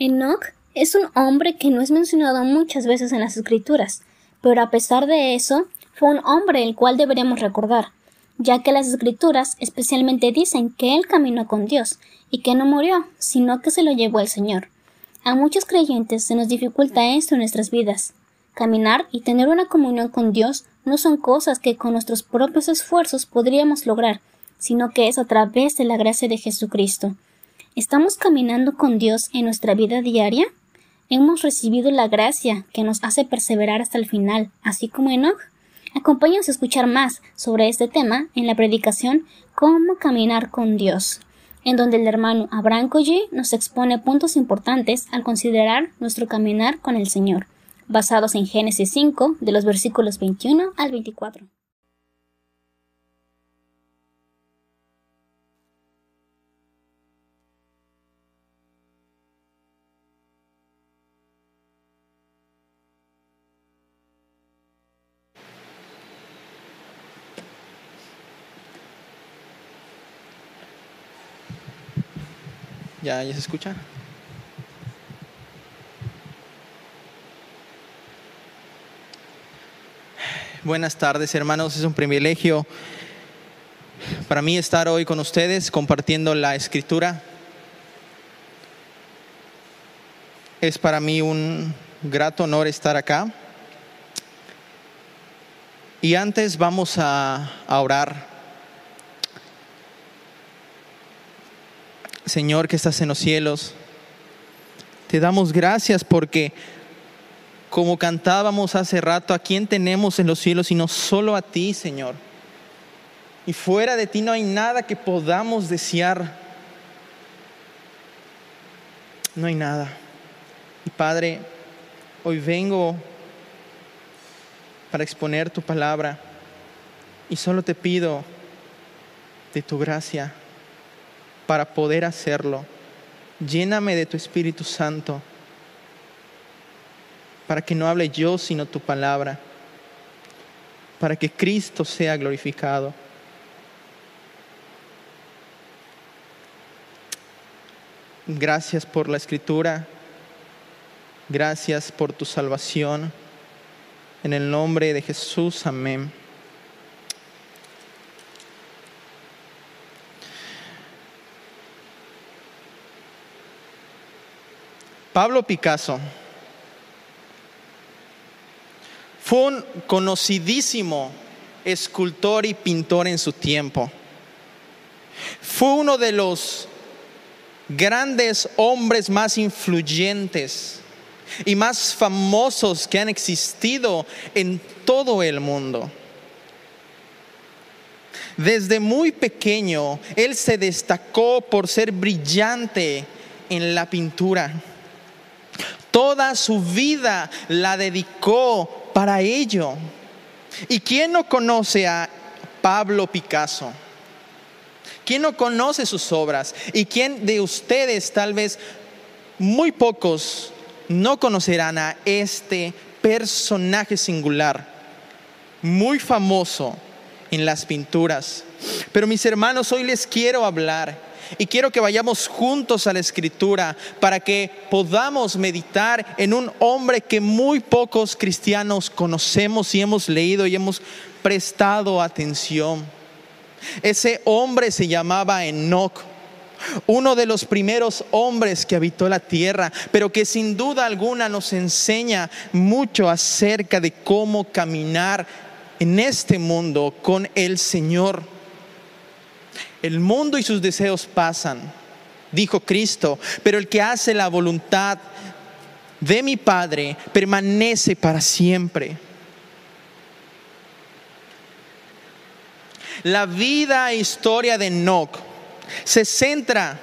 Enoch es un hombre que no es mencionado muchas veces en las escrituras, pero a pesar de eso, fue un hombre el cual deberíamos recordar, ya que las escrituras especialmente dicen que él caminó con Dios y que no murió, sino que se lo llevó el Señor. A muchos creyentes se nos dificulta esto en nuestras vidas. Caminar y tener una comunión con Dios no son cosas que con nuestros propios esfuerzos podríamos lograr, sino que es a través de la gracia de Jesucristo. ¿Estamos caminando con Dios en nuestra vida diaria? Hemos recibido la gracia que nos hace perseverar hasta el final, así como Enoch. Acompáñanos a escuchar más sobre este tema en la predicación Cómo caminar con Dios, en donde el hermano Abraham Collie nos expone puntos importantes al considerar nuestro caminar con el Señor, basados en Génesis 5, de los versículos 21 al 24. ¿Ya, se escucha? Buenas tardes, hermanos. Es un privilegio para mí estar hoy con ustedes compartiendo la escritura. Es para mí un grato honor estar acá. Y antes vamos a, a orar Señor que estás en los cielos, te damos gracias porque como cantábamos hace rato, ¿a quién tenemos en los cielos sino solo a ti, Señor? Y fuera de ti no hay nada que podamos desear. No hay nada. Y Padre, hoy vengo para exponer tu palabra y solo te pido de tu gracia para poder hacerlo. Lléname de tu Espíritu Santo para que no hable yo sino tu palabra, para que Cristo sea glorificado. Gracias por la escritura, gracias por tu salvación. En el nombre de Jesús, amén. Pablo Picasso fue un conocidísimo escultor y pintor en su tiempo. Fue uno de los grandes hombres más influyentes y más famosos que han existido en todo el mundo. Desde muy pequeño, él se destacó por ser brillante en la pintura. Toda su vida la dedicó para ello. ¿Y quién no conoce a Pablo Picasso? ¿Quién no conoce sus obras? ¿Y quién de ustedes, tal vez muy pocos, no conocerán a este personaje singular, muy famoso en las pinturas? Pero mis hermanos, hoy les quiero hablar y quiero que vayamos juntos a la escritura para que podamos meditar en un hombre que muy pocos cristianos conocemos y hemos leído y hemos prestado atención. Ese hombre se llamaba Enoch uno de los primeros hombres que habitó la tierra, pero que sin duda alguna nos enseña mucho acerca de cómo caminar en este mundo con el Señor. El mundo y sus deseos pasan, dijo Cristo, pero el que hace la voluntad de mi Padre permanece para siempre. La vida e historia de Enoch se centra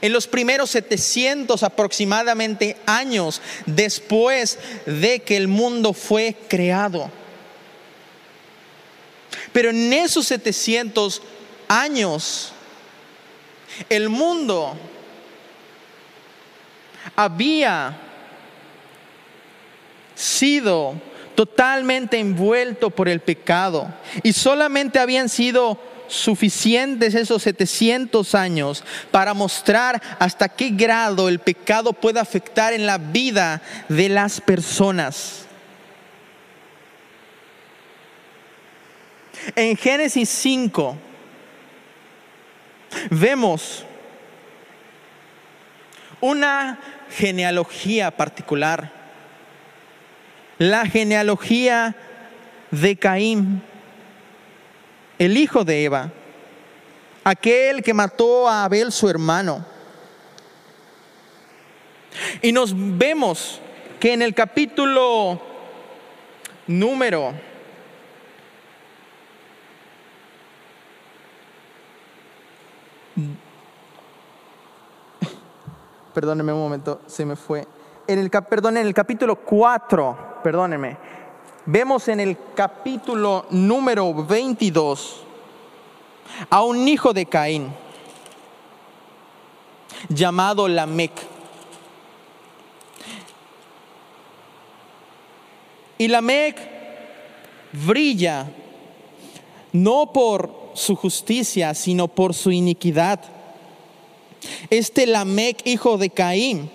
en los primeros 700 aproximadamente años después de que el mundo fue creado. Pero en esos 700 años, el mundo había sido totalmente envuelto por el pecado y solamente habían sido suficientes esos 700 años para mostrar hasta qué grado el pecado puede afectar en la vida de las personas. En Génesis 5 vemos una genealogía particular, la genealogía de Caín, el hijo de Eva, aquel que mató a Abel su hermano. Y nos vemos que en el capítulo número Perdóneme un momento, se me fue. En el, perdón, en el capítulo 4, perdónenme, vemos en el capítulo número 22 a un hijo de Caín llamado Lamec. Y Lamec brilla no por su justicia, sino por su iniquidad. Este Lamec, hijo de Caín,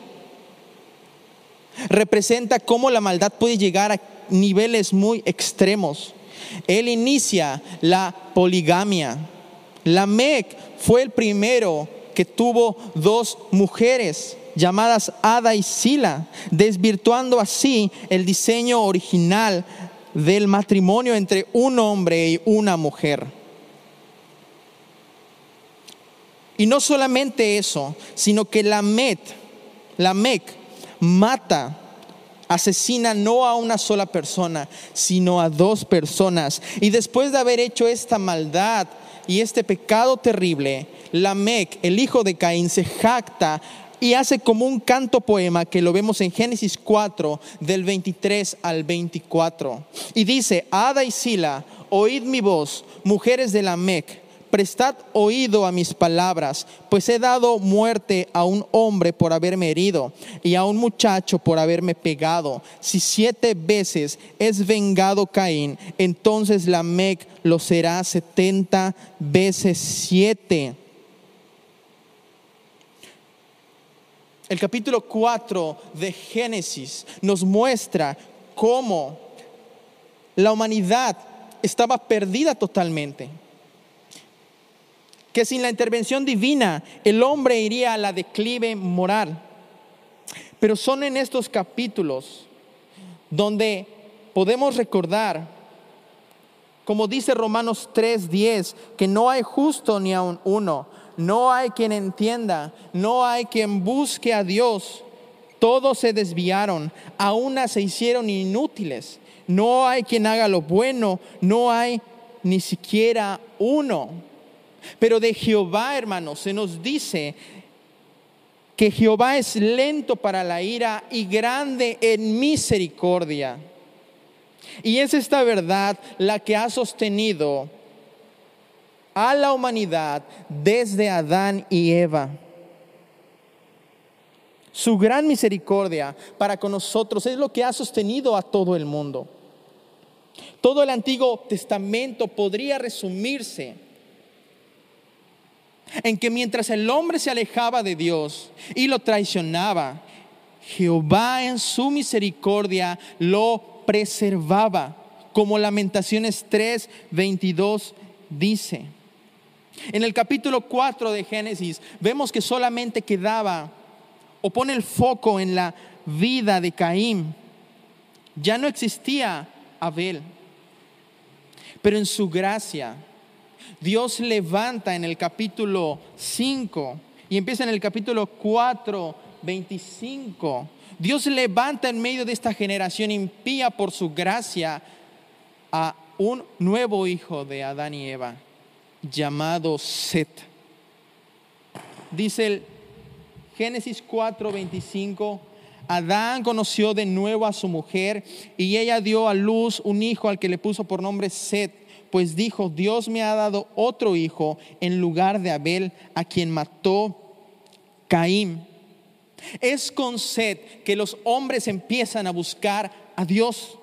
representa cómo la maldad puede llegar a niveles muy extremos. Él inicia la poligamia. Lamec fue el primero que tuvo dos mujeres llamadas Ada y Sila, desvirtuando así el diseño original del matrimonio entre un hombre y una mujer. Y no solamente eso, sino que la Lamec mata, asesina no a una sola persona, sino a dos personas. Y después de haber hecho esta maldad y este pecado terrible, Lamec, el hijo de Caín, se jacta y hace como un canto poema que lo vemos en Génesis 4 del 23 al 24. Y dice, Ada y Sila, oíd mi voz, mujeres de Lamec prestad oído a mis palabras, pues he dado muerte a un hombre por haberme herido y a un muchacho por haberme pegado. Si siete veces es vengado Caín, entonces la Mec lo será setenta veces siete. El capítulo 4 de Génesis nos muestra cómo la humanidad estaba perdida totalmente que sin la intervención divina el hombre iría a la declive moral. Pero son en estos capítulos donde podemos recordar, como dice Romanos 3:10, que no hay justo ni aun uno, no hay quien entienda, no hay quien busque a Dios. Todos se desviaron, a una se hicieron inútiles. No hay quien haga lo bueno, no hay ni siquiera uno. Pero de Jehová, hermanos, se nos dice que Jehová es lento para la ira y grande en misericordia. Y es esta verdad la que ha sostenido a la humanidad desde Adán y Eva. Su gran misericordia para con nosotros es lo que ha sostenido a todo el mundo. Todo el Antiguo Testamento podría resumirse en que mientras el hombre se alejaba de Dios y lo traicionaba, Jehová en su misericordia lo preservaba, como Lamentaciones 3, 22 dice. En el capítulo 4 de Génesis vemos que solamente quedaba o pone el foco en la vida de Caín. Ya no existía Abel, pero en su gracia Dios levanta en el capítulo 5 y empieza en el capítulo 4, 25. Dios levanta en medio de esta generación impía por su gracia a un nuevo hijo de Adán y Eva llamado Set. Dice el Génesis 4, 25. Adán conoció de nuevo a su mujer y ella dio a luz un hijo al que le puso por nombre Set pues dijo, Dios me ha dado otro hijo en lugar de Abel, a quien mató Caín. Es con sed que los hombres empiezan a buscar a Dios.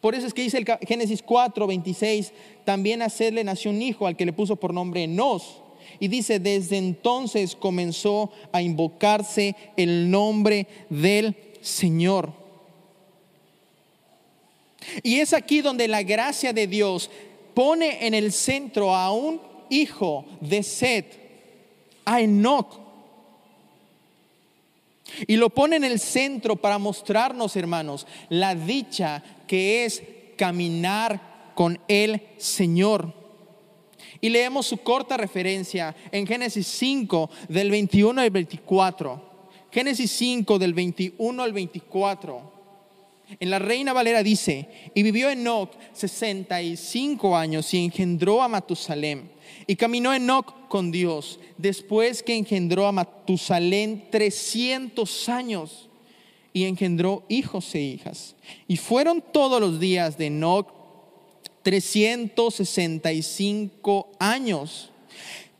Por eso es que dice el Génesis 4, 26, también a Sed le nació un hijo al que le puso por nombre Enos. Y dice, desde entonces comenzó a invocarse el nombre del Señor. Y es aquí donde la gracia de Dios pone en el centro a un hijo de Set, a Enoch. Y lo pone en el centro para mostrarnos, hermanos, la dicha que es caminar con el Señor. Y leemos su corta referencia en Génesis 5 del 21 al 24. Génesis 5 del 21 al 24. En la Reina Valera dice, y vivió Enoch 65 años y engendró a Matusalem. Y caminó Enoch con Dios después que engendró a Matusalem 300 años y engendró hijos e hijas. Y fueron todos los días de Enoch 365 años.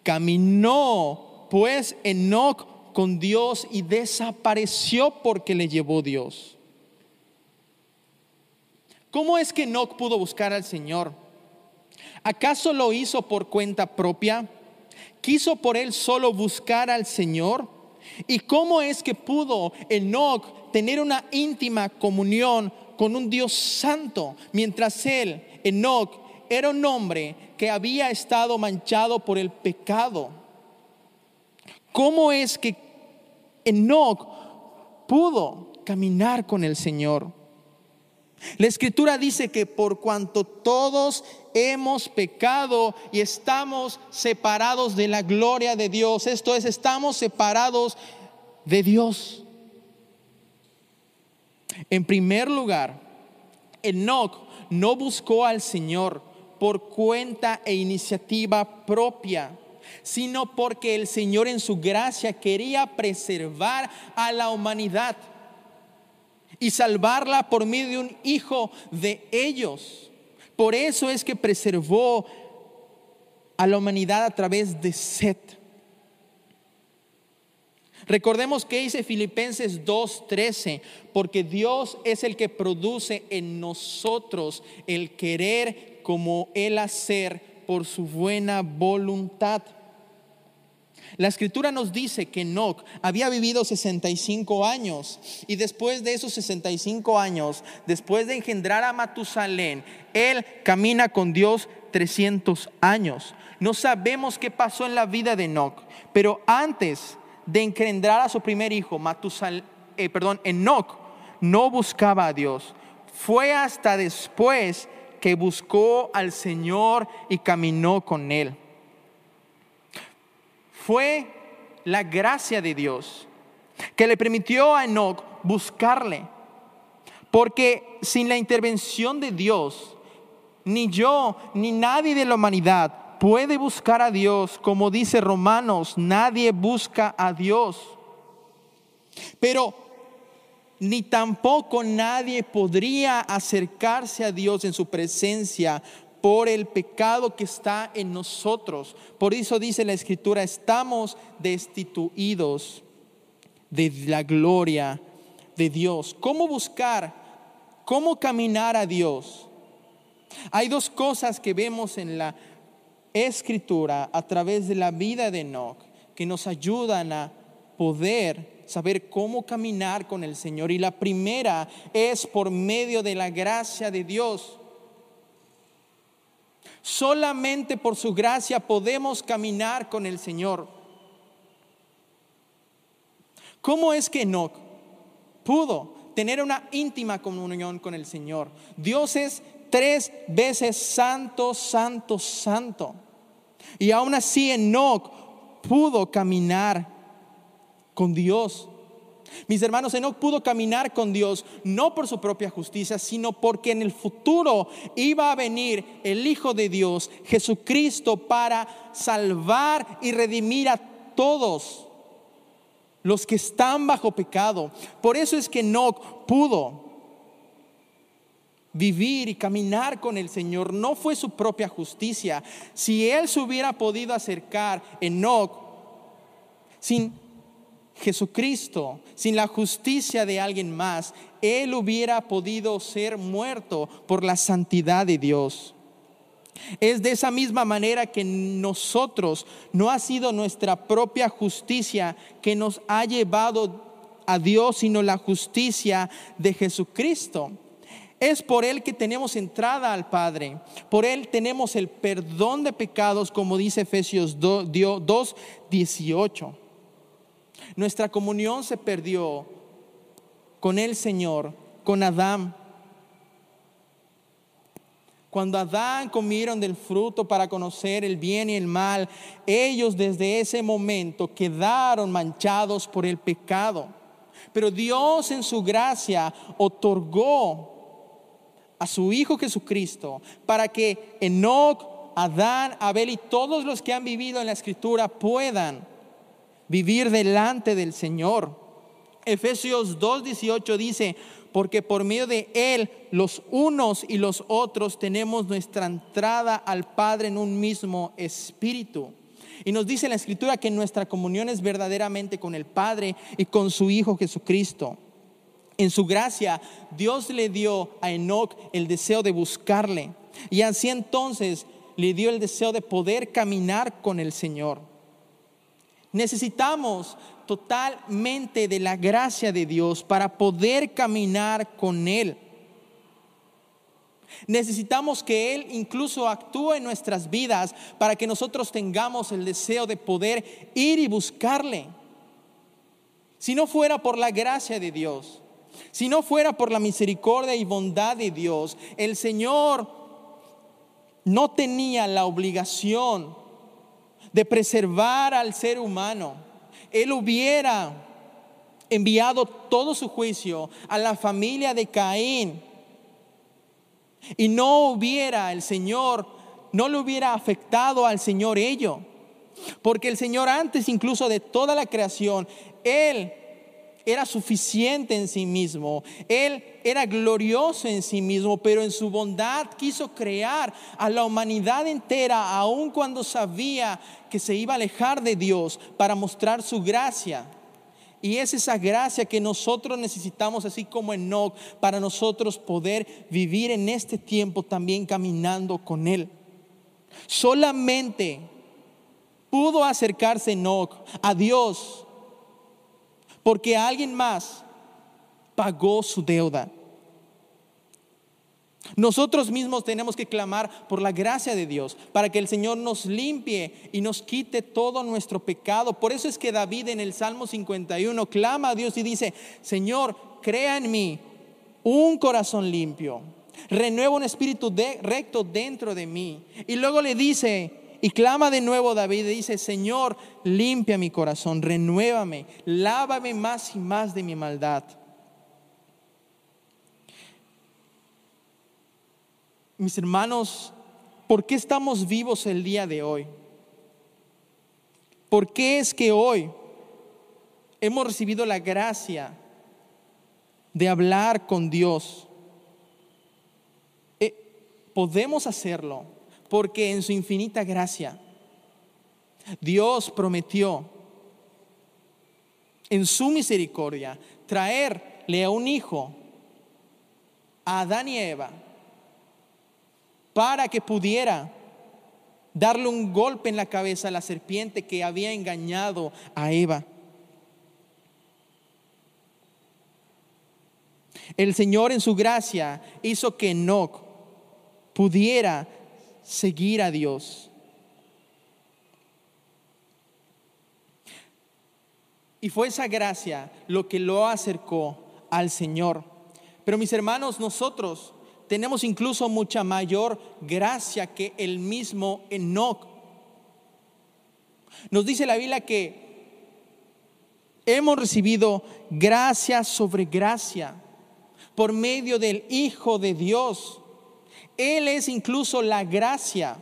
Caminó pues Enoch con Dios y desapareció porque le llevó Dios. ¿Cómo es que Enoch pudo buscar al Señor? ¿Acaso lo hizo por cuenta propia? ¿Quiso por él solo buscar al Señor? ¿Y cómo es que pudo Enoch tener una íntima comunión con un Dios santo mientras él, Enoch, era un hombre que había estado manchado por el pecado? ¿Cómo es que Enoch pudo caminar con el Señor? La escritura dice que por cuanto todos hemos pecado y estamos separados de la gloria de Dios, esto es, estamos separados de Dios. En primer lugar, Enoch no buscó al Señor por cuenta e iniciativa propia, sino porque el Señor en su gracia quería preservar a la humanidad y salvarla por medio de un hijo de ellos. Por eso es que preservó a la humanidad a través de Set. Recordemos que dice Filipenses 2:13, porque Dios es el que produce en nosotros el querer como el hacer por su buena voluntad. La escritura nos dice que Enoch había vivido 65 años y después de esos 65 años, después de engendrar a Matusalén, él camina con Dios 300 años. No sabemos qué pasó en la vida de Enoch, pero antes de engendrar a su primer hijo, Matusal, eh, perdón, Enoch no buscaba a Dios. Fue hasta después que buscó al Señor y caminó con él fue la gracia de Dios que le permitió a Enoch buscarle. Porque sin la intervención de Dios, ni yo ni nadie de la humanidad puede buscar a Dios. Como dice Romanos, nadie busca a Dios. Pero ni tampoco nadie podría acercarse a Dios en su presencia por el pecado que está en nosotros. Por eso dice la escritura, estamos destituidos de la gloria de Dios. ¿Cómo buscar? ¿Cómo caminar a Dios? Hay dos cosas que vemos en la escritura a través de la vida de Enoch que nos ayudan a poder saber cómo caminar con el Señor. Y la primera es por medio de la gracia de Dios. Solamente por su gracia podemos caminar con el Señor. ¿Cómo es que Enoch pudo tener una íntima comunión con el Señor? Dios es tres veces santo, santo, santo. Y aún así Enoch pudo caminar con Dios. Mis hermanos, Enoch pudo caminar con Dios no por su propia justicia, sino porque en el futuro iba a venir el Hijo de Dios, Jesucristo, para salvar y redimir a todos los que están bajo pecado. Por eso es que Enoch pudo vivir y caminar con el Señor. No fue su propia justicia. Si él se hubiera podido acercar, Enoch, sin Jesucristo, sin la justicia de alguien más, Él hubiera podido ser muerto por la santidad de Dios. Es de esa misma manera que nosotros no ha sido nuestra propia justicia que nos ha llevado a Dios, sino la justicia de Jesucristo. Es por Él que tenemos entrada al Padre. Por Él tenemos el perdón de pecados, como dice Efesios 2, 18. Nuestra comunión se perdió con el Señor, con Adán. Cuando Adán comieron del fruto para conocer el bien y el mal, ellos desde ese momento quedaron manchados por el pecado. Pero Dios en su gracia otorgó a su Hijo Jesucristo para que Enoch, Adán, Abel y todos los que han vivido en la Escritura puedan vivir delante del Señor. Efesios 2.18 dice, porque por medio de Él los unos y los otros tenemos nuestra entrada al Padre en un mismo espíritu. Y nos dice la Escritura que nuestra comunión es verdaderamente con el Padre y con su Hijo Jesucristo. En su gracia, Dios le dio a Enoch el deseo de buscarle. Y así entonces le dio el deseo de poder caminar con el Señor. Necesitamos totalmente de la gracia de Dios para poder caminar con Él. Necesitamos que Él incluso actúe en nuestras vidas para que nosotros tengamos el deseo de poder ir y buscarle. Si no fuera por la gracia de Dios, si no fuera por la misericordia y bondad de Dios, el Señor no tenía la obligación de preservar al ser humano, Él hubiera enviado todo su juicio a la familia de Caín y no hubiera el Señor, no le hubiera afectado al Señor ello. Porque el Señor antes incluso de toda la creación, Él era suficiente en sí mismo, Él era glorioso en sí mismo, pero en su bondad quiso crear a la humanidad entera, aun cuando sabía que se iba a alejar de Dios para mostrar su gracia. Y es esa gracia que nosotros necesitamos, así como Enoch, para nosotros poder vivir en este tiempo también caminando con Él. Solamente pudo acercarse Enoch a Dios porque alguien más pagó su deuda. Nosotros mismos tenemos que clamar por la gracia de Dios, para que el Señor nos limpie y nos quite todo nuestro pecado. Por eso es que David en el Salmo 51 clama a Dios y dice, Señor, crea en mí un corazón limpio, renueva un espíritu recto dentro de mí. Y luego le dice, y clama de nuevo David y dice, Señor, limpia mi corazón, renuévame, lávame más y más de mi maldad. Mis hermanos, ¿por qué estamos vivos el día de hoy? ¿Por qué es que hoy hemos recibido la gracia de hablar con Dios? Eh, podemos hacerlo porque en su infinita gracia Dios prometió en su misericordia traerle a un hijo a Adán y Eva para que pudiera darle un golpe en la cabeza a la serpiente que había engañado a Eva. El Señor en su gracia hizo que Enoch pudiera seguir a Dios. Y fue esa gracia lo que lo acercó al Señor. Pero mis hermanos, nosotros tenemos incluso mucha mayor gracia que el mismo Enoch. Nos dice la Biblia que hemos recibido gracia sobre gracia por medio del Hijo de Dios. Él es incluso la gracia.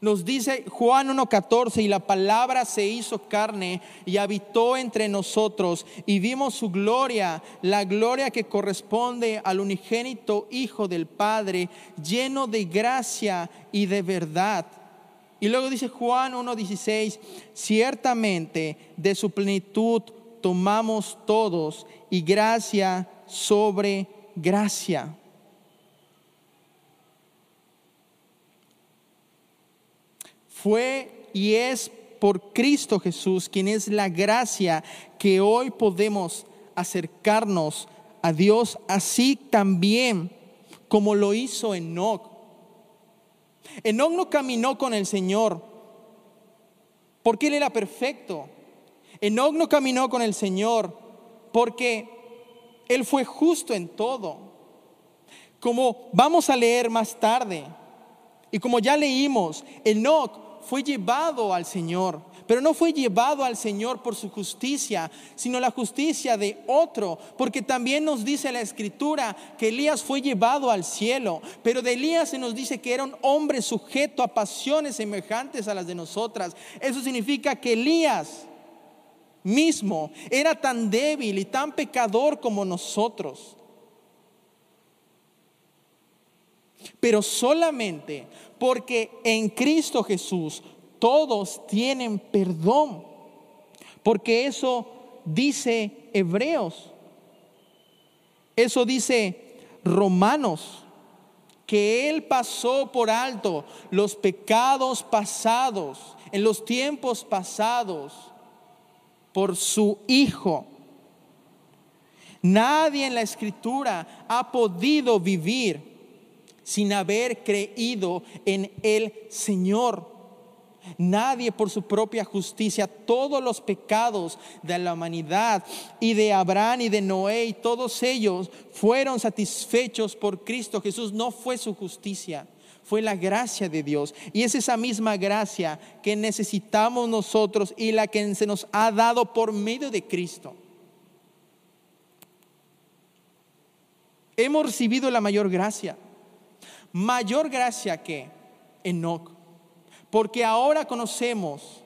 Nos dice Juan 1.14, y la palabra se hizo carne y habitó entre nosotros y vimos su gloria, la gloria que corresponde al unigénito Hijo del Padre, lleno de gracia y de verdad. Y luego dice Juan 1.16, ciertamente de su plenitud tomamos todos y gracia sobre gracia. Fue y es por Cristo Jesús, quien es la gracia que hoy podemos acercarnos a Dios, así también como lo hizo Enoch. Enoch no caminó con el Señor porque él era perfecto. Enoch no caminó con el Señor porque él fue justo en todo. Como vamos a leer más tarde y como ya leímos, Enoch fue llevado al Señor, pero no fue llevado al Señor por su justicia, sino la justicia de otro, porque también nos dice la escritura que Elías fue llevado al cielo, pero de Elías se nos dice que era un hombre sujeto a pasiones semejantes a las de nosotras. Eso significa que Elías mismo era tan débil y tan pecador como nosotros. Pero solamente porque en Cristo Jesús todos tienen perdón. Porque eso dice Hebreos. Eso dice Romanos. Que Él pasó por alto los pecados pasados, en los tiempos pasados, por su Hijo. Nadie en la escritura ha podido vivir sin haber creído en el Señor. Nadie por su propia justicia, todos los pecados de la humanidad y de Abraham y de Noé y todos ellos fueron satisfechos por Cristo Jesús. No fue su justicia, fue la gracia de Dios. Y es esa misma gracia que necesitamos nosotros y la que se nos ha dado por medio de Cristo. Hemos recibido la mayor gracia mayor gracia que Enoch, porque ahora conocemos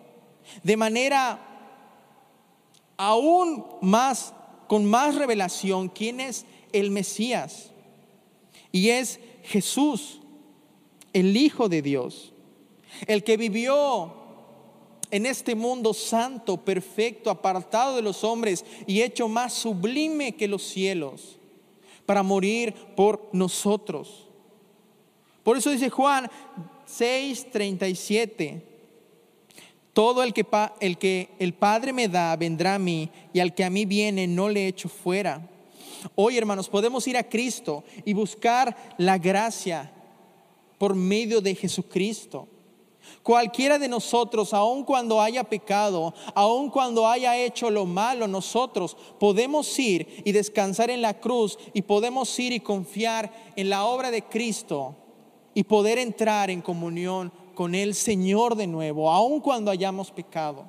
de manera aún más, con más revelación, quién es el Mesías. Y es Jesús, el Hijo de Dios, el que vivió en este mundo santo, perfecto, apartado de los hombres y hecho más sublime que los cielos, para morir por nosotros. Por eso dice Juan 6:37, todo el que, el que el Padre me da vendrá a mí y al que a mí viene no le echo fuera. Hoy, hermanos, podemos ir a Cristo y buscar la gracia por medio de Jesucristo. Cualquiera de nosotros, aun cuando haya pecado, aun cuando haya hecho lo malo, nosotros podemos ir y descansar en la cruz y podemos ir y confiar en la obra de Cristo y poder entrar en comunión con el Señor de nuevo, aun cuando hayamos pecado.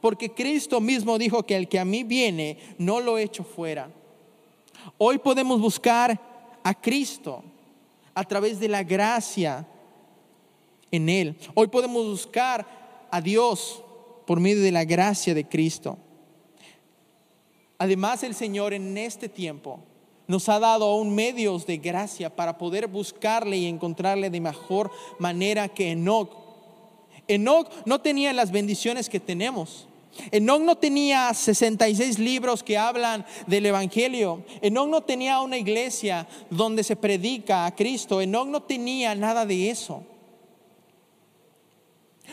Porque Cristo mismo dijo que el que a mí viene, no lo echo fuera. Hoy podemos buscar a Cristo a través de la gracia en Él. Hoy podemos buscar a Dios por medio de la gracia de Cristo. Además, el Señor en este tiempo nos ha dado aún medios de gracia para poder buscarle y encontrarle de mejor manera que Enoch. Enoch no tenía las bendiciones que tenemos. Enoch no tenía 66 libros que hablan del Evangelio. Enoch no tenía una iglesia donde se predica a Cristo. Enoch no tenía nada de eso.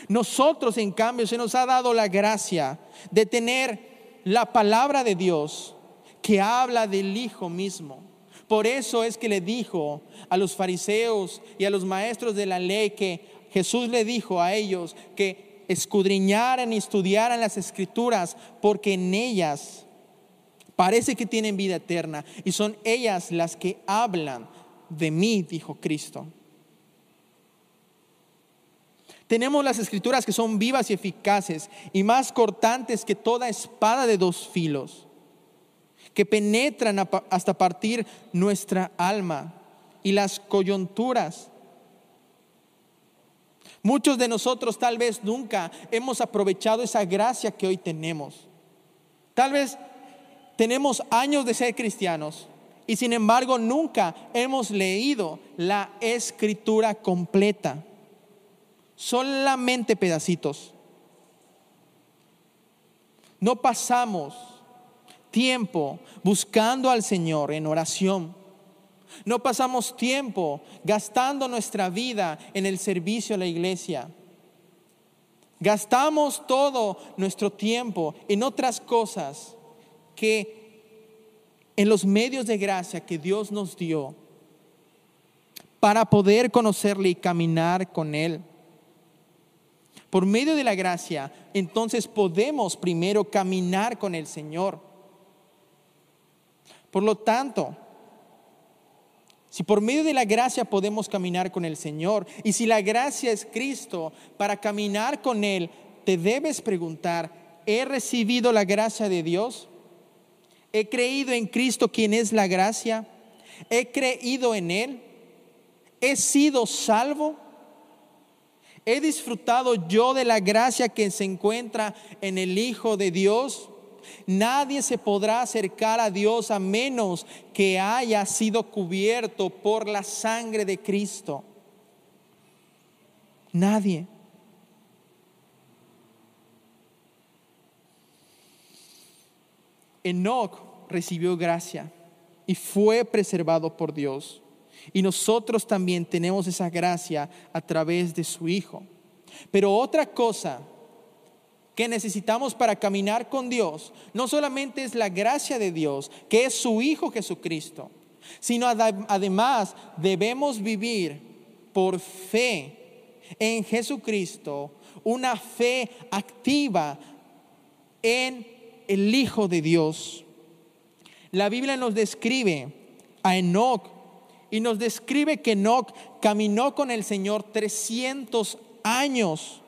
Nosotros, en cambio, se nos ha dado la gracia de tener la palabra de Dios que habla del Hijo mismo. Por eso es que le dijo a los fariseos y a los maestros de la ley que Jesús le dijo a ellos que escudriñaran y estudiaran las escrituras porque en ellas parece que tienen vida eterna y son ellas las que hablan de mí, dijo Cristo. Tenemos las escrituras que son vivas y eficaces y más cortantes que toda espada de dos filos que penetran hasta partir nuestra alma y las coyunturas. Muchos de nosotros tal vez nunca hemos aprovechado esa gracia que hoy tenemos. Tal vez tenemos años de ser cristianos y sin embargo nunca hemos leído la escritura completa. Solamente pedacitos. No pasamos tiempo buscando al Señor en oración. No pasamos tiempo gastando nuestra vida en el servicio a la iglesia. Gastamos todo nuestro tiempo en otras cosas que en los medios de gracia que Dios nos dio para poder conocerle y caminar con Él. Por medio de la gracia, entonces podemos primero caminar con el Señor. Por lo tanto, si por medio de la gracia podemos caminar con el Señor, y si la gracia es Cristo, para caminar con Él, te debes preguntar, ¿he recibido la gracia de Dios? ¿He creído en Cristo quien es la gracia? ¿He creído en Él? ¿He sido salvo? ¿He disfrutado yo de la gracia que se encuentra en el Hijo de Dios? Nadie se podrá acercar a Dios a menos que haya sido cubierto por la sangre de Cristo. Nadie. Enoch recibió gracia y fue preservado por Dios. Y nosotros también tenemos esa gracia a través de su Hijo. Pero otra cosa que necesitamos para caminar con Dios no solamente es la gracia de Dios, que es su Hijo Jesucristo, sino además debemos vivir por fe en Jesucristo, una fe activa en el Hijo de Dios. La Biblia nos describe a Enoch y nos describe que Enoch caminó con el Señor 300 años.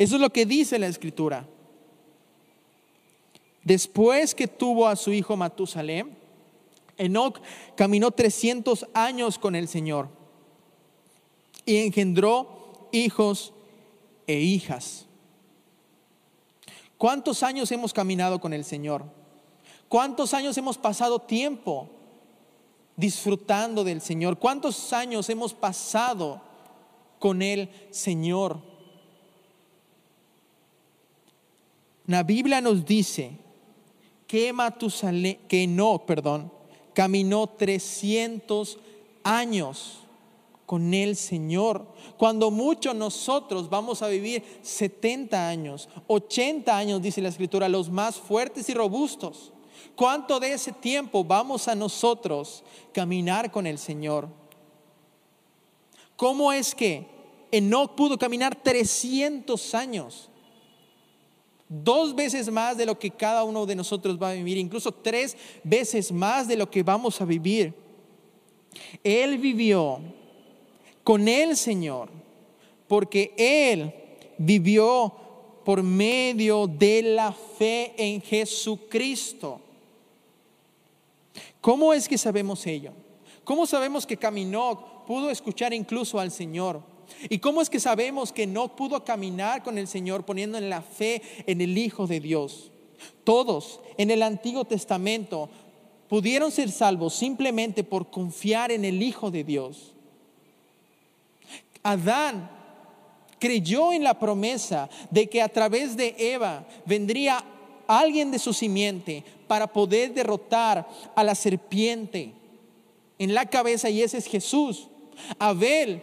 Eso es lo que dice la escritura. Después que tuvo a su hijo Matusalem, Enoch caminó 300 años con el Señor y engendró hijos e hijas. ¿Cuántos años hemos caminado con el Señor? ¿Cuántos años hemos pasado tiempo disfrutando del Señor? ¿Cuántos años hemos pasado con el Señor? La Biblia nos dice que que no, perdón, caminó 300 años con el Señor. Cuando muchos nosotros vamos a vivir 70 años, 80 años, dice la Escritura, los más fuertes y robustos. ¿Cuánto de ese tiempo vamos a nosotros caminar con el Señor? ¿Cómo es que Enoch pudo caminar 300 años? Dos veces más de lo que cada uno de nosotros va a vivir, incluso tres veces más de lo que vamos a vivir. Él vivió con el Señor, porque Él vivió por medio de la fe en Jesucristo. ¿Cómo es que sabemos ello? ¿Cómo sabemos que caminó, pudo escuchar incluso al Señor? ¿Y cómo es que sabemos que no pudo caminar con el Señor poniendo en la fe en el Hijo de Dios? Todos en el Antiguo Testamento pudieron ser salvos simplemente por confiar en el Hijo de Dios. Adán creyó en la promesa de que a través de Eva vendría alguien de su simiente para poder derrotar a la serpiente en la cabeza y ese es Jesús. Abel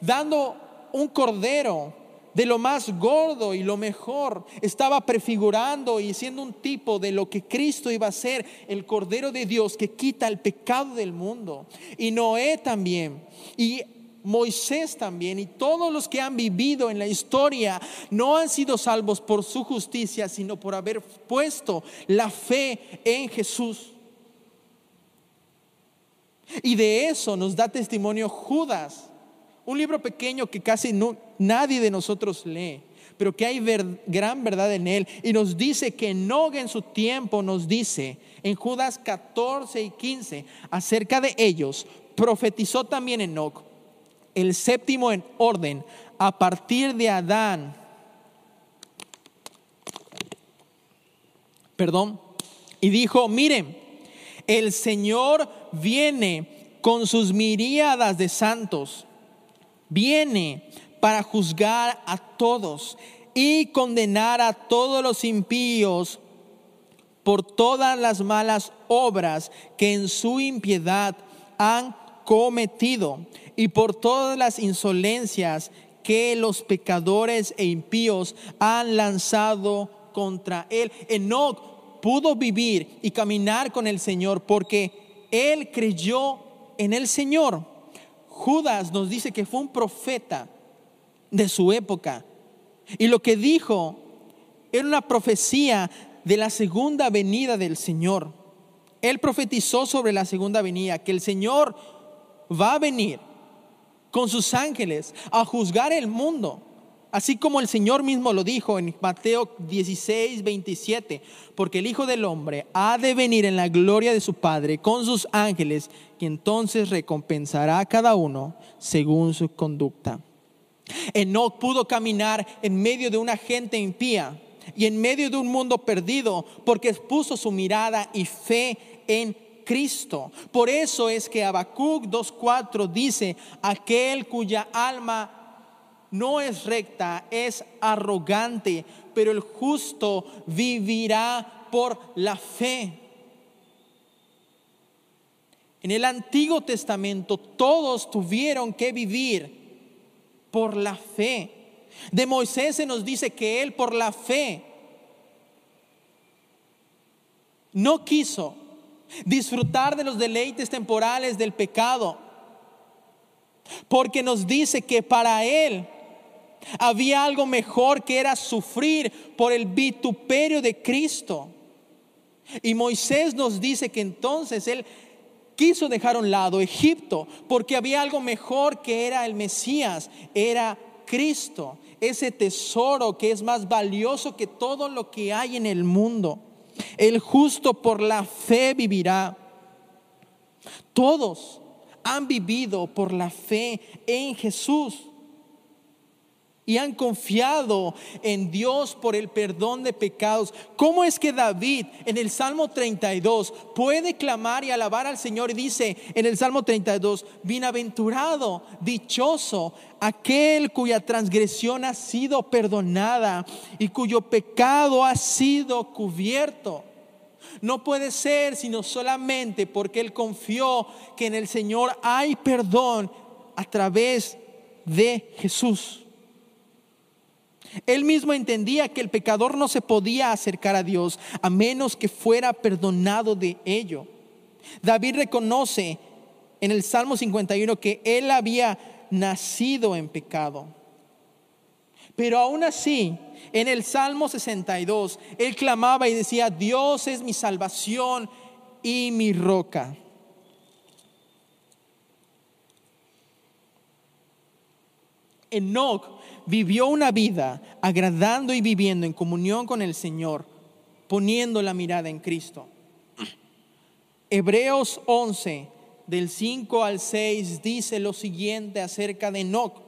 dando un cordero de lo más gordo y lo mejor, estaba prefigurando y siendo un tipo de lo que Cristo iba a ser, el cordero de Dios que quita el pecado del mundo. Y Noé también. Y Moisés también y todos los que han vivido en la historia no han sido salvos por su justicia, sino por haber puesto la fe en Jesús. Y de eso nos da testimonio Judas, un libro pequeño que casi nadie de nosotros lee, pero que hay gran verdad en él. Y nos dice que Enoch en su tiempo nos dice, en Judas 14 y 15, acerca de ellos, profetizó también Enoch el séptimo en orden, a partir de Adán. Perdón. Y dijo, miren, el Señor viene con sus miríadas de santos. Viene para juzgar a todos y condenar a todos los impíos por todas las malas obras que en su impiedad han cometido y por todas las insolencias que los pecadores e impíos han lanzado contra él. Enoch pudo vivir y caminar con el Señor porque él creyó en el Señor. Judas nos dice que fue un profeta de su época y lo que dijo era una profecía de la segunda venida del Señor. Él profetizó sobre la segunda venida, que el Señor va a venir con sus ángeles a juzgar el mundo. Así como el Señor mismo lo dijo en Mateo 16, 27, porque el Hijo del Hombre ha de venir en la gloria de su Padre con sus ángeles, y entonces recompensará a cada uno según su conducta. Enoch pudo caminar en medio de una gente impía y en medio de un mundo perdido porque puso su mirada y fe en Cristo. Por eso es que Habacuc 2.4 dice, aquel cuya alma no es recta, es arrogante, pero el justo vivirá por la fe. En el Antiguo Testamento todos tuvieron que vivir por la fe. De Moisés se nos dice que él por la fe no quiso disfrutar de los deleites temporales del pecado, porque nos dice que para él había algo mejor que era sufrir por el vituperio de Cristo. Y Moisés nos dice que entonces él quiso dejar a un lado Egipto porque había algo mejor que era el Mesías, era Cristo, ese tesoro que es más valioso que todo lo que hay en el mundo. El justo por la fe vivirá. Todos han vivido por la fe en Jesús y han confiado en Dios por el perdón de pecados. ¿Cómo es que David en el Salmo 32 puede clamar y alabar al Señor y dice en el Salmo 32, bienaventurado, dichoso, aquel cuya transgresión ha sido perdonada y cuyo pecado ha sido cubierto? No puede ser sino solamente porque él confió que en el Señor hay perdón a través de Jesús. Él mismo entendía que el pecador no se podía acercar a Dios a menos que fuera perdonado de ello. David reconoce en el Salmo 51 que él había nacido en pecado. Pero aún así, en el Salmo 62, él clamaba y decía, Dios es mi salvación y mi roca. Enoch vivió una vida agradando y viviendo en comunión con el Señor, poniendo la mirada en Cristo. Hebreos 11, del 5 al 6, dice lo siguiente acerca de Enoch.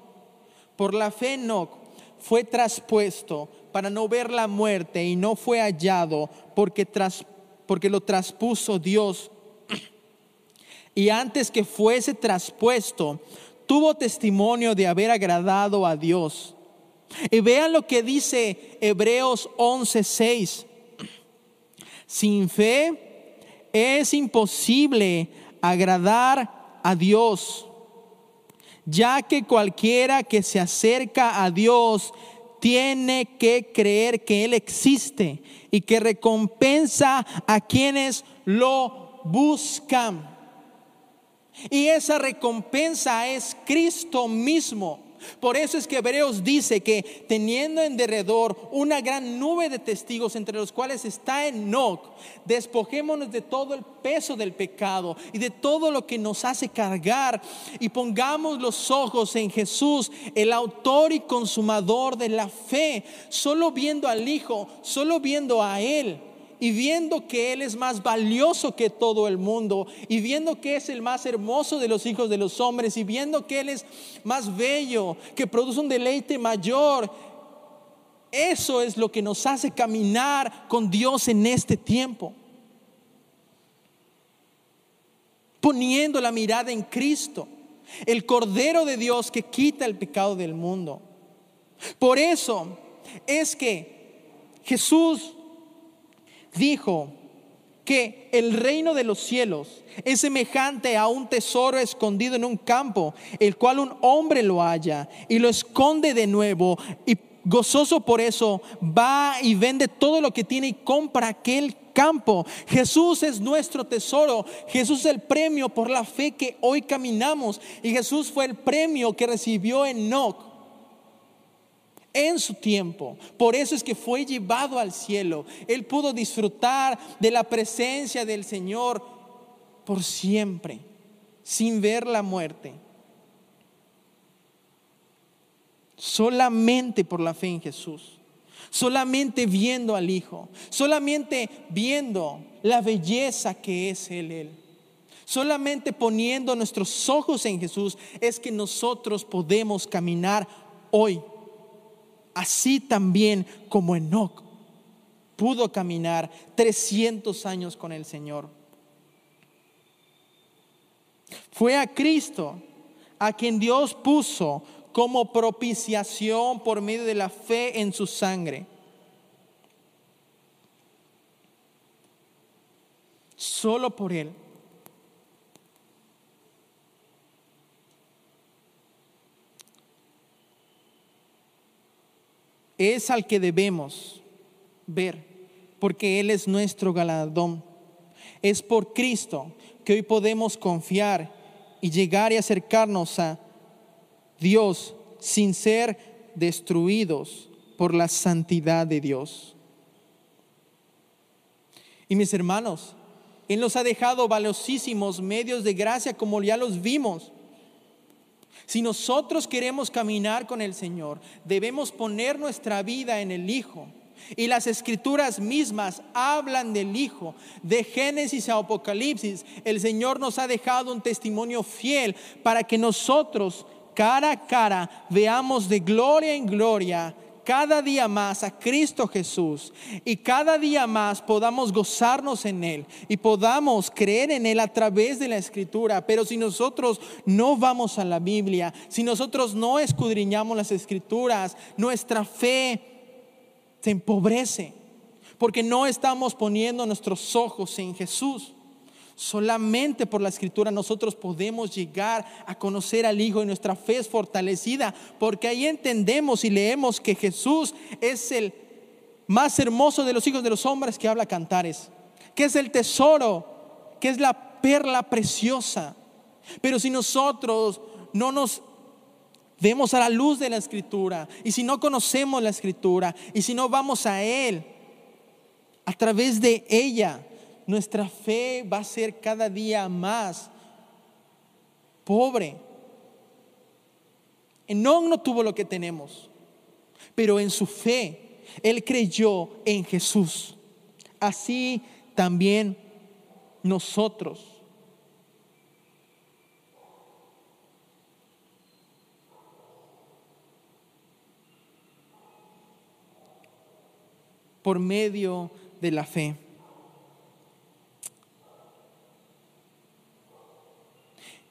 Por la fe Enoch fue traspuesto para no ver la muerte y no fue hallado porque, tras, porque lo traspuso Dios. Y antes que fuese traspuesto, tuvo testimonio de haber agradado a Dios. Y vean lo que dice Hebreos 11:6. Sin fe es imposible agradar a Dios, ya que cualquiera que se acerca a Dios tiene que creer que Él existe y que recompensa a quienes lo buscan. Y esa recompensa es Cristo mismo. Por eso es que Hebreos dice que teniendo en derredor una gran nube de testigos entre los cuales está Enoch, despojémonos de todo el peso del pecado y de todo lo que nos hace cargar y pongamos los ojos en Jesús, el autor y consumador de la fe, solo viendo al Hijo, solo viendo a Él y viendo que Él es más valioso que todo el mundo, y viendo que es el más hermoso de los hijos de los hombres, y viendo que Él es más bello, que produce un deleite mayor, eso es lo que nos hace caminar con Dios en este tiempo. Poniendo la mirada en Cristo, el Cordero de Dios que quita el pecado del mundo. Por eso es que Jesús dijo que el reino de los cielos es semejante a un tesoro escondido en un campo, el cual un hombre lo halla y lo esconde de nuevo y gozoso por eso va y vende todo lo que tiene y compra aquel campo. Jesús es nuestro tesoro. Jesús es el premio por la fe que hoy caminamos. Y Jesús fue el premio que recibió Enoch en su tiempo. Por eso es que fue llevado al cielo. Él pudo disfrutar de la presencia del Señor por siempre, sin ver la muerte. Solamente por la fe en Jesús. Solamente viendo al Hijo. Solamente viendo la belleza que es Él. él. Solamente poniendo nuestros ojos en Jesús es que nosotros podemos caminar hoy así también como Enoch pudo caminar 300 años con el Señor. Fue a Cristo a quien Dios puso como propiciación por medio de la fe en su sangre. Solo por Él es al que debemos ver, porque Él es nuestro galardón. Es por Cristo que hoy podemos confiar y llegar y acercarnos a Dios sin ser destruidos por la santidad de Dios. Y mis hermanos, Él nos ha dejado valiosísimos medios de gracia como ya los vimos. Si nosotros queremos caminar con el Señor, debemos poner nuestra vida en el Hijo. Y las escrituras mismas hablan del Hijo. De Génesis a Apocalipsis, el Señor nos ha dejado un testimonio fiel para que nosotros cara a cara veamos de gloria en gloria cada día más a Cristo Jesús y cada día más podamos gozarnos en Él y podamos creer en Él a través de la Escritura. Pero si nosotros no vamos a la Biblia, si nosotros no escudriñamos las Escrituras, nuestra fe se empobrece porque no estamos poniendo nuestros ojos en Jesús. Solamente por la escritura nosotros podemos llegar a conocer al Hijo y nuestra fe es fortalecida porque ahí entendemos y leemos que Jesús es el más hermoso de los hijos de los hombres que habla cantares, que es el tesoro, que es la perla preciosa. Pero si nosotros no nos vemos a la luz de la escritura y si no conocemos la escritura y si no vamos a Él a través de ella, nuestra fe va a ser cada día más pobre. Enoch no tuvo lo que tenemos, pero en su fe él creyó en Jesús. Así también nosotros. Por medio de la fe.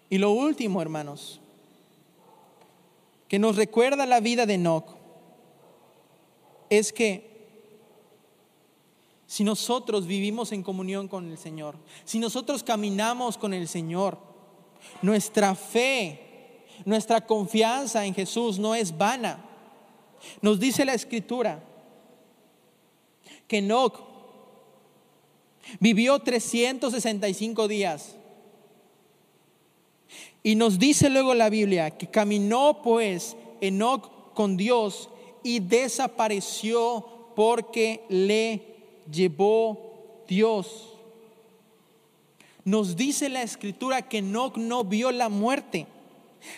Y lo último, hermanos, que nos recuerda la vida de Enoch, es que si nosotros vivimos en comunión con el Señor, si nosotros caminamos con el Señor, nuestra fe, nuestra confianza en Jesús no es vana. Nos dice la Escritura que Enoch vivió 365 días y nos dice luego la Biblia que caminó pues Enoch con Dios y desapareció porque le llevó Dios. Nos dice la escritura que Enoch no vio la muerte,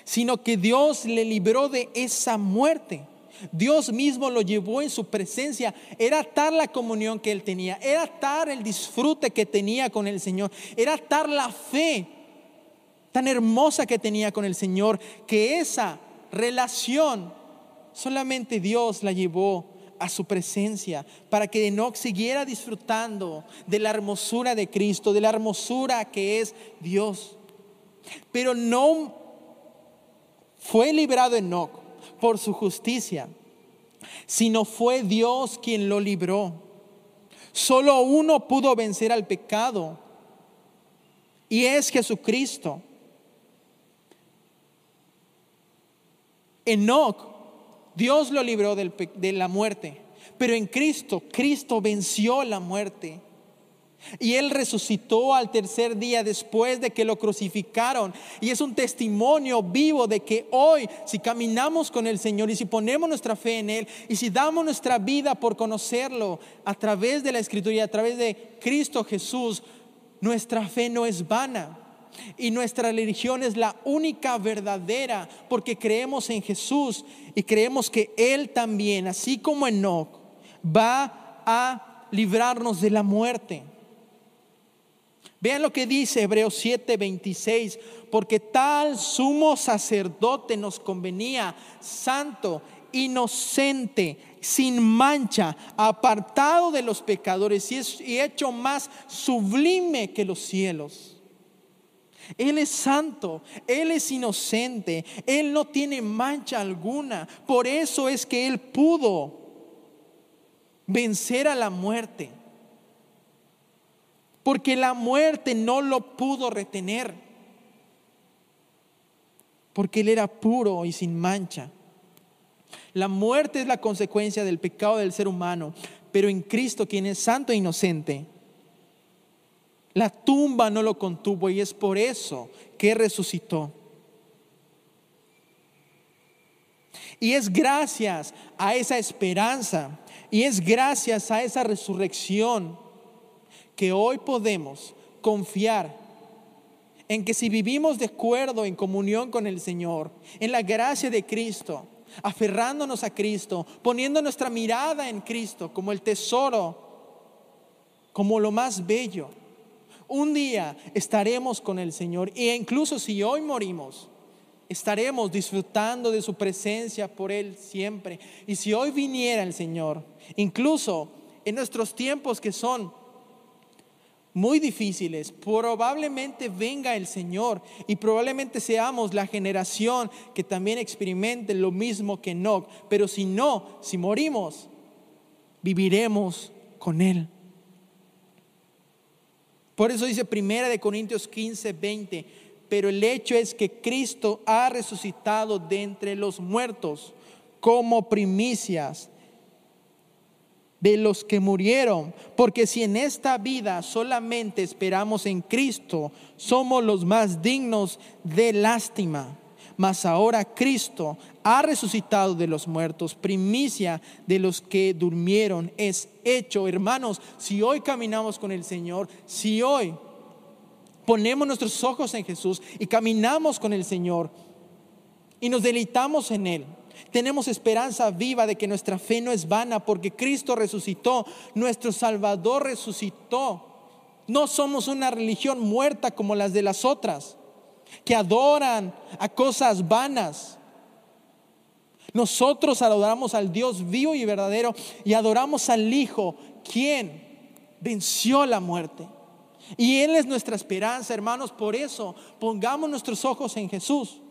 sino que Dios le libró de esa muerte. Dios mismo lo llevó en su presencia. Era tal la comunión que él tenía, era tal el disfrute que tenía con el Señor, era tal la fe tan hermosa que tenía con el Señor, que esa relación solamente Dios la llevó a su presencia para que Enoch siguiera disfrutando de la hermosura de Cristo, de la hermosura que es Dios. Pero no fue librado Enoch por su justicia, sino fue Dios quien lo libró. Solo uno pudo vencer al pecado y es Jesucristo. Enoch, Dios lo libró de la muerte, pero en Cristo, Cristo venció la muerte. Y Él resucitó al tercer día después de que lo crucificaron. Y es un testimonio vivo de que hoy, si caminamos con el Señor y si ponemos nuestra fe en Él y si damos nuestra vida por conocerlo a través de la Escritura y a través de Cristo Jesús, nuestra fe no es vana. Y nuestra religión es la única verdadera porque creemos en Jesús y creemos que Él también, así como Enoch, va a librarnos de la muerte. Vean lo que dice Hebreos 7:26, porque tal sumo sacerdote nos convenía, santo, inocente, sin mancha, apartado de los pecadores y, hecho más sublime que los cielos. Él es santo, Él es inocente, Él no tiene mancha alguna. Por eso es que Él pudo vencer a la muerte porque la muerte no lo pudo retener, porque Él era puro y sin mancha. La muerte es la consecuencia del pecado del ser humano, pero en Cristo, quien es santo e inocente, la tumba no lo contuvo y es por eso que resucitó. Y es gracias a esa esperanza y es gracias a esa resurrección que hoy podemos confiar en que si vivimos de acuerdo en comunión con el Señor, en la gracia de Cristo, aferrándonos a Cristo, poniendo nuestra mirada en Cristo como el tesoro, como lo más bello, un día estaremos con el Señor e incluso si hoy morimos, estaremos disfrutando de su presencia por Él siempre. Y si hoy viniera el Señor, incluso en nuestros tiempos que son muy difíciles, probablemente venga el Señor y probablemente seamos la generación que también experimente lo mismo que Enoch. Pero si no, si morimos, viviremos con Él. Por eso dice Primera de Corintios 15, 20, pero el hecho es que Cristo ha resucitado de entre los muertos como primicias de los que murieron, porque si en esta vida solamente esperamos en Cristo, somos los más dignos de lástima. Mas ahora Cristo ha resucitado de los muertos, primicia de los que durmieron, es hecho. Hermanos, si hoy caminamos con el Señor, si hoy ponemos nuestros ojos en Jesús y caminamos con el Señor y nos deleitamos en Él, tenemos esperanza viva de que nuestra fe no es vana porque Cristo resucitó, nuestro Salvador resucitó. No somos una religión muerta como las de las otras, que adoran a cosas vanas. Nosotros adoramos al Dios vivo y verdadero y adoramos al Hijo, quien venció la muerte. Y Él es nuestra esperanza, hermanos. Por eso pongamos nuestros ojos en Jesús.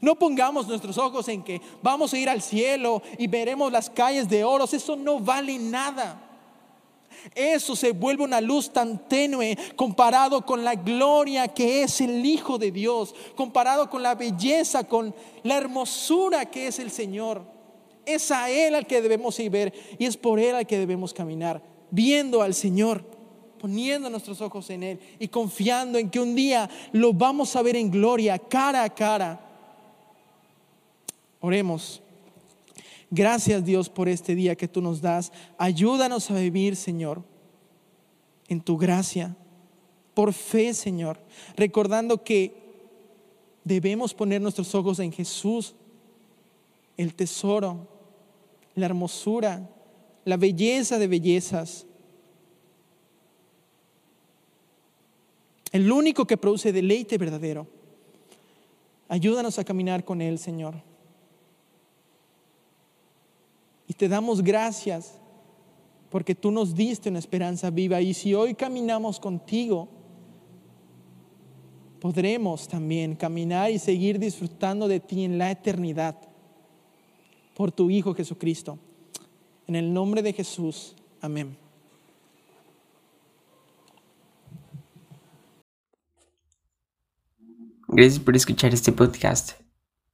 No pongamos nuestros ojos en que vamos a ir al cielo y veremos las calles de oros. Eso no vale nada. Eso se vuelve una luz tan tenue comparado con la gloria que es el Hijo de Dios, comparado con la belleza, con la hermosura que es el Señor. Es a Él al que debemos ir ver y es por Él al que debemos caminar, viendo al Señor, poniendo nuestros ojos en Él y confiando en que un día lo vamos a ver en gloria, cara a cara Oremos. Gracias Dios por este día que tú nos das. Ayúdanos a vivir, Señor, en tu gracia, por fe, Señor, recordando que debemos poner nuestros ojos en Jesús, el tesoro, la hermosura, la belleza de bellezas. El único que produce deleite verdadero. Ayúdanos a caminar con Él, Señor. Y te damos gracias porque tú nos diste una esperanza viva y si hoy caminamos contigo, podremos también caminar y seguir disfrutando de ti en la eternidad por tu Hijo Jesucristo. En el nombre de Jesús, amén. Gracias por escuchar este podcast.